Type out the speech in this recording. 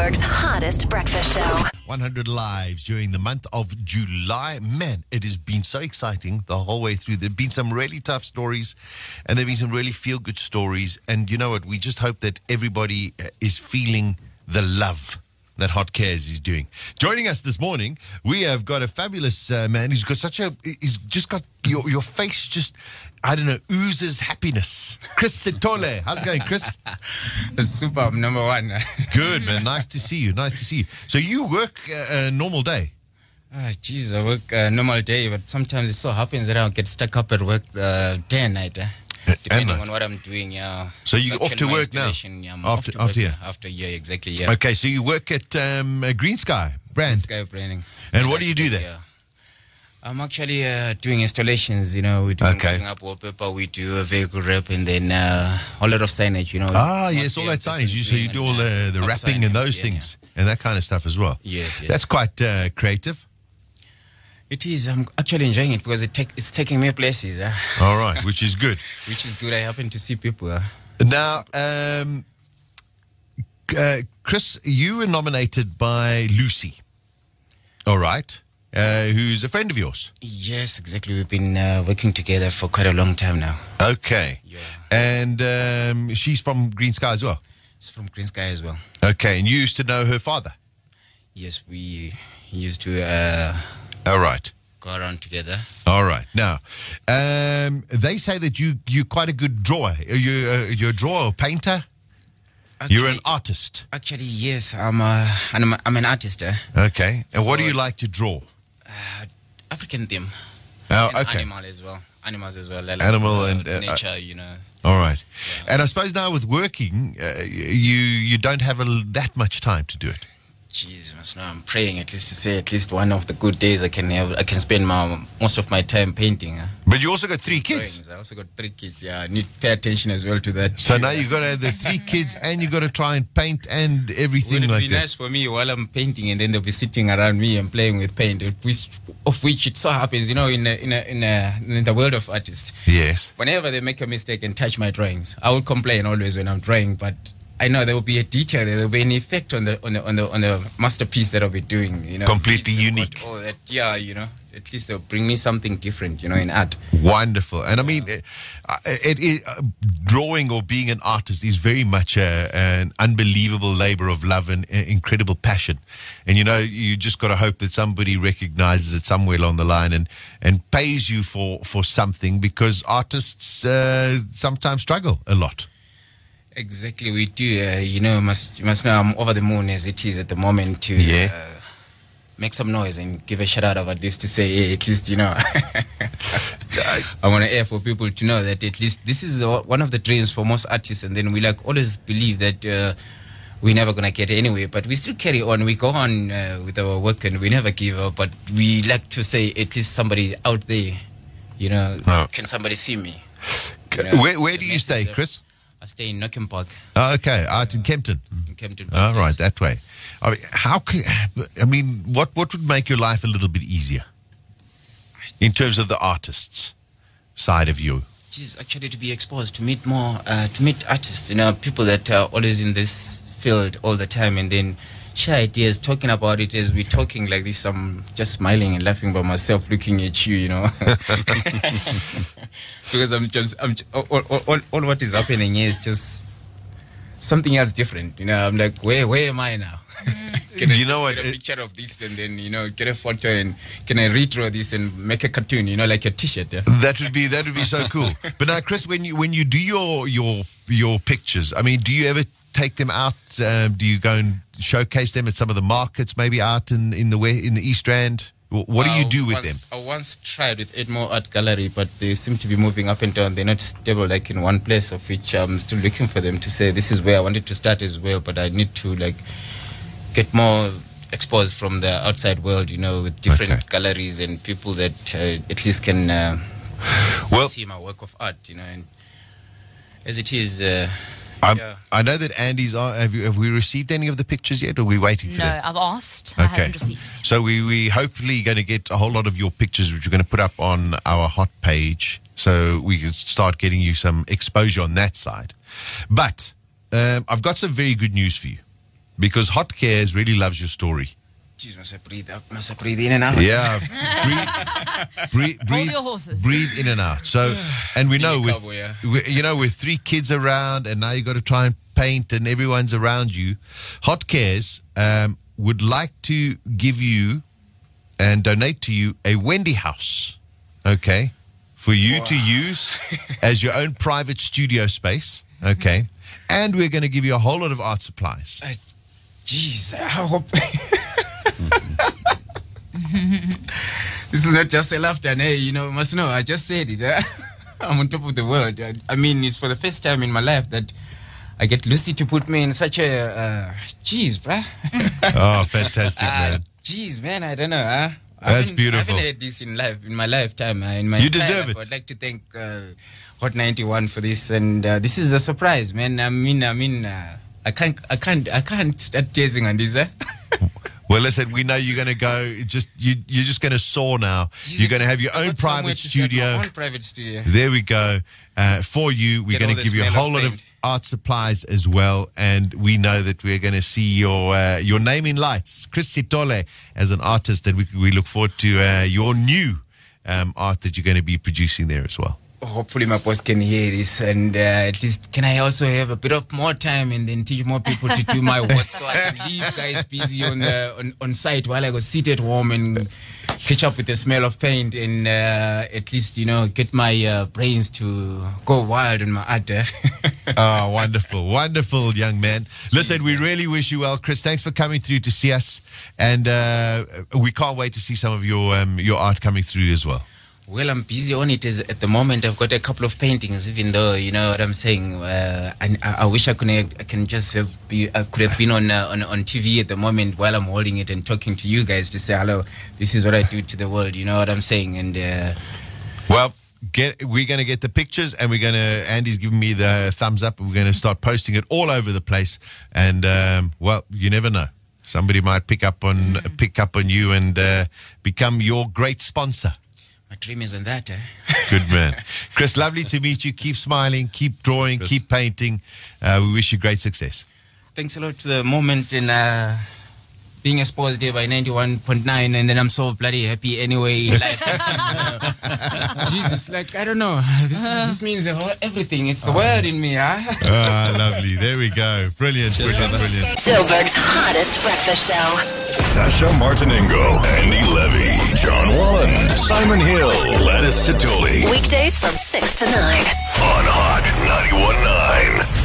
Hottest breakfast show. 100 lives during the month of July. Man, it has been so exciting the whole way through. There have been some really tough stories and there have been some really feel good stories. And you know what? We just hope that everybody is feeling the love that Hot Cares is doing. Joining us this morning, we have got a fabulous uh, man who's got such a, he's just got your, your face just, I don't know, oozes happiness. Chris Sithole. How's it going, Chris? Super, I'm number one. Good, man. Nice to see you. Nice to see you. So you work uh, a normal day? Ah, jeez, I work a normal day, but sometimes it so happens that I'll get stuck up at work uh, day and night. Eh? Depending night. on what I'm doing, yeah. So you off to work now? Yeah, After- after here? yeah, After yeah, exactly, yeah. Okay, so you work at um, uh, Green Sky brand. Green Sky branding. And what do you do there? Yeah. I'm actually uh, doing installations, you know, we do Okay. up wallpaper, we do a vehicle wrap, and then uh, a lot of signage, you know. Ah, yes, all that signage. You, so you do all the, the wrapping and those yeah, things and that kind of stuff as well. Yes, yes. That's quite uh, creative. It is. I'm actually enjoying it because it take, it's taking me places, uh, All right, which is good. which is good. I happen to see people. Uh, Now, um, uh, Chris, you were nominated by Lucy. All right, uh, who's a friend of yours. yes, exactly. We've been uh, working together for quite a long time now. Okay. Yeah. And um, she's from Green Sky as well. She's from Green Sky as well. Okay, and you used to know her father. Yes, we used to uh, All right. go around together. All right. Now, um, they say that you you're quite a good drawer. You uh, you're a drawer or painter? You're an artist. Actually, yes, I'm, uh, I'm, I'm an artist. Uh, Okay. And what do you like to draw? uh, African theme. Oh, and okay. Animal as well. Animals as well. Like, Animal uh, and, uh, nature, you know. All right. Yeah. And I suppose now with working, uh, you you don't have a, that much time to do it. Jeez, mas- no, I'm praying at least to say at least one of the good days I can have. I can spend my most of my time painting. Uh, But you also got three kids. drawings. I also got three kids. Yeah, I need to pay attention as well to that. So now you've got to have the three kids and you've got to try and paint and everything Would it like be nice for me while I'm painting and then they'll be sitting around me and playing with paint, of which, of which it so happens, you know, in a, in a, in, a, in the world of artists, Yes. whenever they make a mistake and touch my drawings, I will complain always when I'm drawing, but I know there will be a detail, there will be an effect on the on the on the on the masterpiece that I'll be doing. You know, Completely unique. All that, yeah, you know, at least they'll bring me something different, you know, in art. Wonderful. And I mean, uh, it, it, uh, drawing or being an artist is very much a, an unbelievable labor of love and uh, incredible passion. And you know, you just got to hope that somebody recognizes it somewhere along the line and, and pays you for, for something because artists uh, sometimes struggle a lot. Exactly, we do. Uh, you know, must you must know I'm over the moon as it is at the moment to Yeah. uh, make some noise and give a shout out about this to say, hey, at least you know, I want to air for people to know that at least this is the, one of the dreams for most artists, and then we like always believe that. Uh, we're never gonna get anywhere, but we still carry on. We go on uh, with our work, and we never give up. But we like to say, at least somebody out there, you know, Oh. can somebody see me? You know, Where, where do you stay, Chris? I stay in Norkem Park Oh, okay, out in Kempton. in Kempton. All right, that way. I mean, how can, I mean, what, what would make your life a little bit easier in terms of the artists side of you? Geez, actually to be exposed to meet more, uh, to meet artists, you know, people that are always in this field all the time, and then share ideas, talking about it as we're talking like this. I'm just smiling and laughing by myself, looking at you, you know, because I'm just, I'm all, all, all, what is happening is just something else different. You know, I'm like, where, where am I now? can I You know what, Get a picture of this and then you know get a photo and can I redraw this and make a cartoon? You know, like a T-shirt. Yeah? That would be that would be so cool. But now, Chris, when you when you do your your your pictures, I mean, do you ever take them out? Um, do you go and showcase them at some of the markets, maybe out in in the way in the East Rand? Wh- What do you do with once, them? I once tried with Edmore Art Gallery, but they seem to be moving up and down. They're not stable like in one place, of which I'm still looking for them to say this is where I wanted to start as well. But I need to like get more exposed from the outside world, you know, with different Okay. galleries and people that uh, at least can uh, Well, see my work of art, you know. And as it is, uh, yeah. I know that Andy's. On, have you have we received any of the pictures yet? Or are we waiting for No, them? I've asked. I haven't received. So we we hopefully going to get a whole lot of your pictures, which we're going to put up on our hot page, so we can start getting you some exposure on that side. But um, I've got some very good news for you because Hot Cares really loves your story. Jeez, must I breathe out? Must I breathe in and out? Yeah, breathe, breathe, breathe, your horses. breathe in and out. So, and we know Being a with, cowboy, yeah. with- you know with three kids around, and now you got to try and paint, and everyone's around you. Hot Cares um, would like to give you and donate to you a Wendy house, okay, for you to use as your own private studio space, okay, and we're going to give you a whole lot of art supplies. Uh, Jeez, I hope. this is not just a laughter, hey, you know, you must know, I just said it. eh? I'm on top of the world. I, I mean, it's for the first time in my life that I get Lucy to put me in such a. Uh, jeez, bruh. Oh, fantastic, Ah, man! Jeez, man, I don't know. Huh? That's beautiful. I haven't had this in life in my lifetime. Uh, in my You deserve life. it. I'd like to thank uh, Hot 91 for this, and uh, this is a surprise, man. I mean, I mean, uh, I can't, I can't, I can't start chasing on this. Eh? Well, listen, we know you're going to go. Just you, you're just going to soar now. You're going to have your own private studio. own private studio. There we go. Uh, for you, we're going to give you a whole lot of art supplies as well, and we know that we're going to see your uh, your name in lights, Chris Sithole, as an artist, and we we look forward to uh, your new um, art that you're going to be producing there as well. Hopefully, my boss can hear this, and uh, at least can I also have a bit of more time and then teach more people to do my work, so I can leave guys busy on the on, on site while I go sit at home and catch up with the smell of paint and uh, at least you know get my uh, brains to go wild in my art. Oh, wonderful, wonderful young man. Listen, we really wish you well, Chris. Thanks for coming through to see us, and uh, we can't wait to see some of your um, your art coming through as well. Well, I'm busy on it as, at the moment. I've got a couple of paintings, even though you know what I'm saying. Uh, I, I wish I could I can just have be I could have been on, uh, on on TV at the moment while I'm holding it and talking to you guys to say hello. This is what I do to the world. You know what I'm saying? And uh, Well, get we're going to get the pictures, and we're going to. Andy's giving me the thumbs up. We're going to start posting it all over the place, and um, well, you never know. Somebody might pick up on pick up on you and uh, become your great sponsor. My dream is on that. Eh? Good man, Chris. Lovely to meet you. Keep smiling, keep drawing, keep painting. Uh, we wish you great success. Thanks a lot to the moment and. Uh, being exposed here by 91.9 and then I'm so bloody happy anyway. Like, Jesus, like, I don't know. This, this means the whole, everything. It's the word in me, huh? Ah, lovely. There we go. Brilliant, brilliant, brilliant. Joburg's hottest breakfast show. Sasha Martinengo, Andy Levy, John Wallen, Simon Hill, Gladys Satuli. Weekdays from 6 to 9. On Hot 91.9.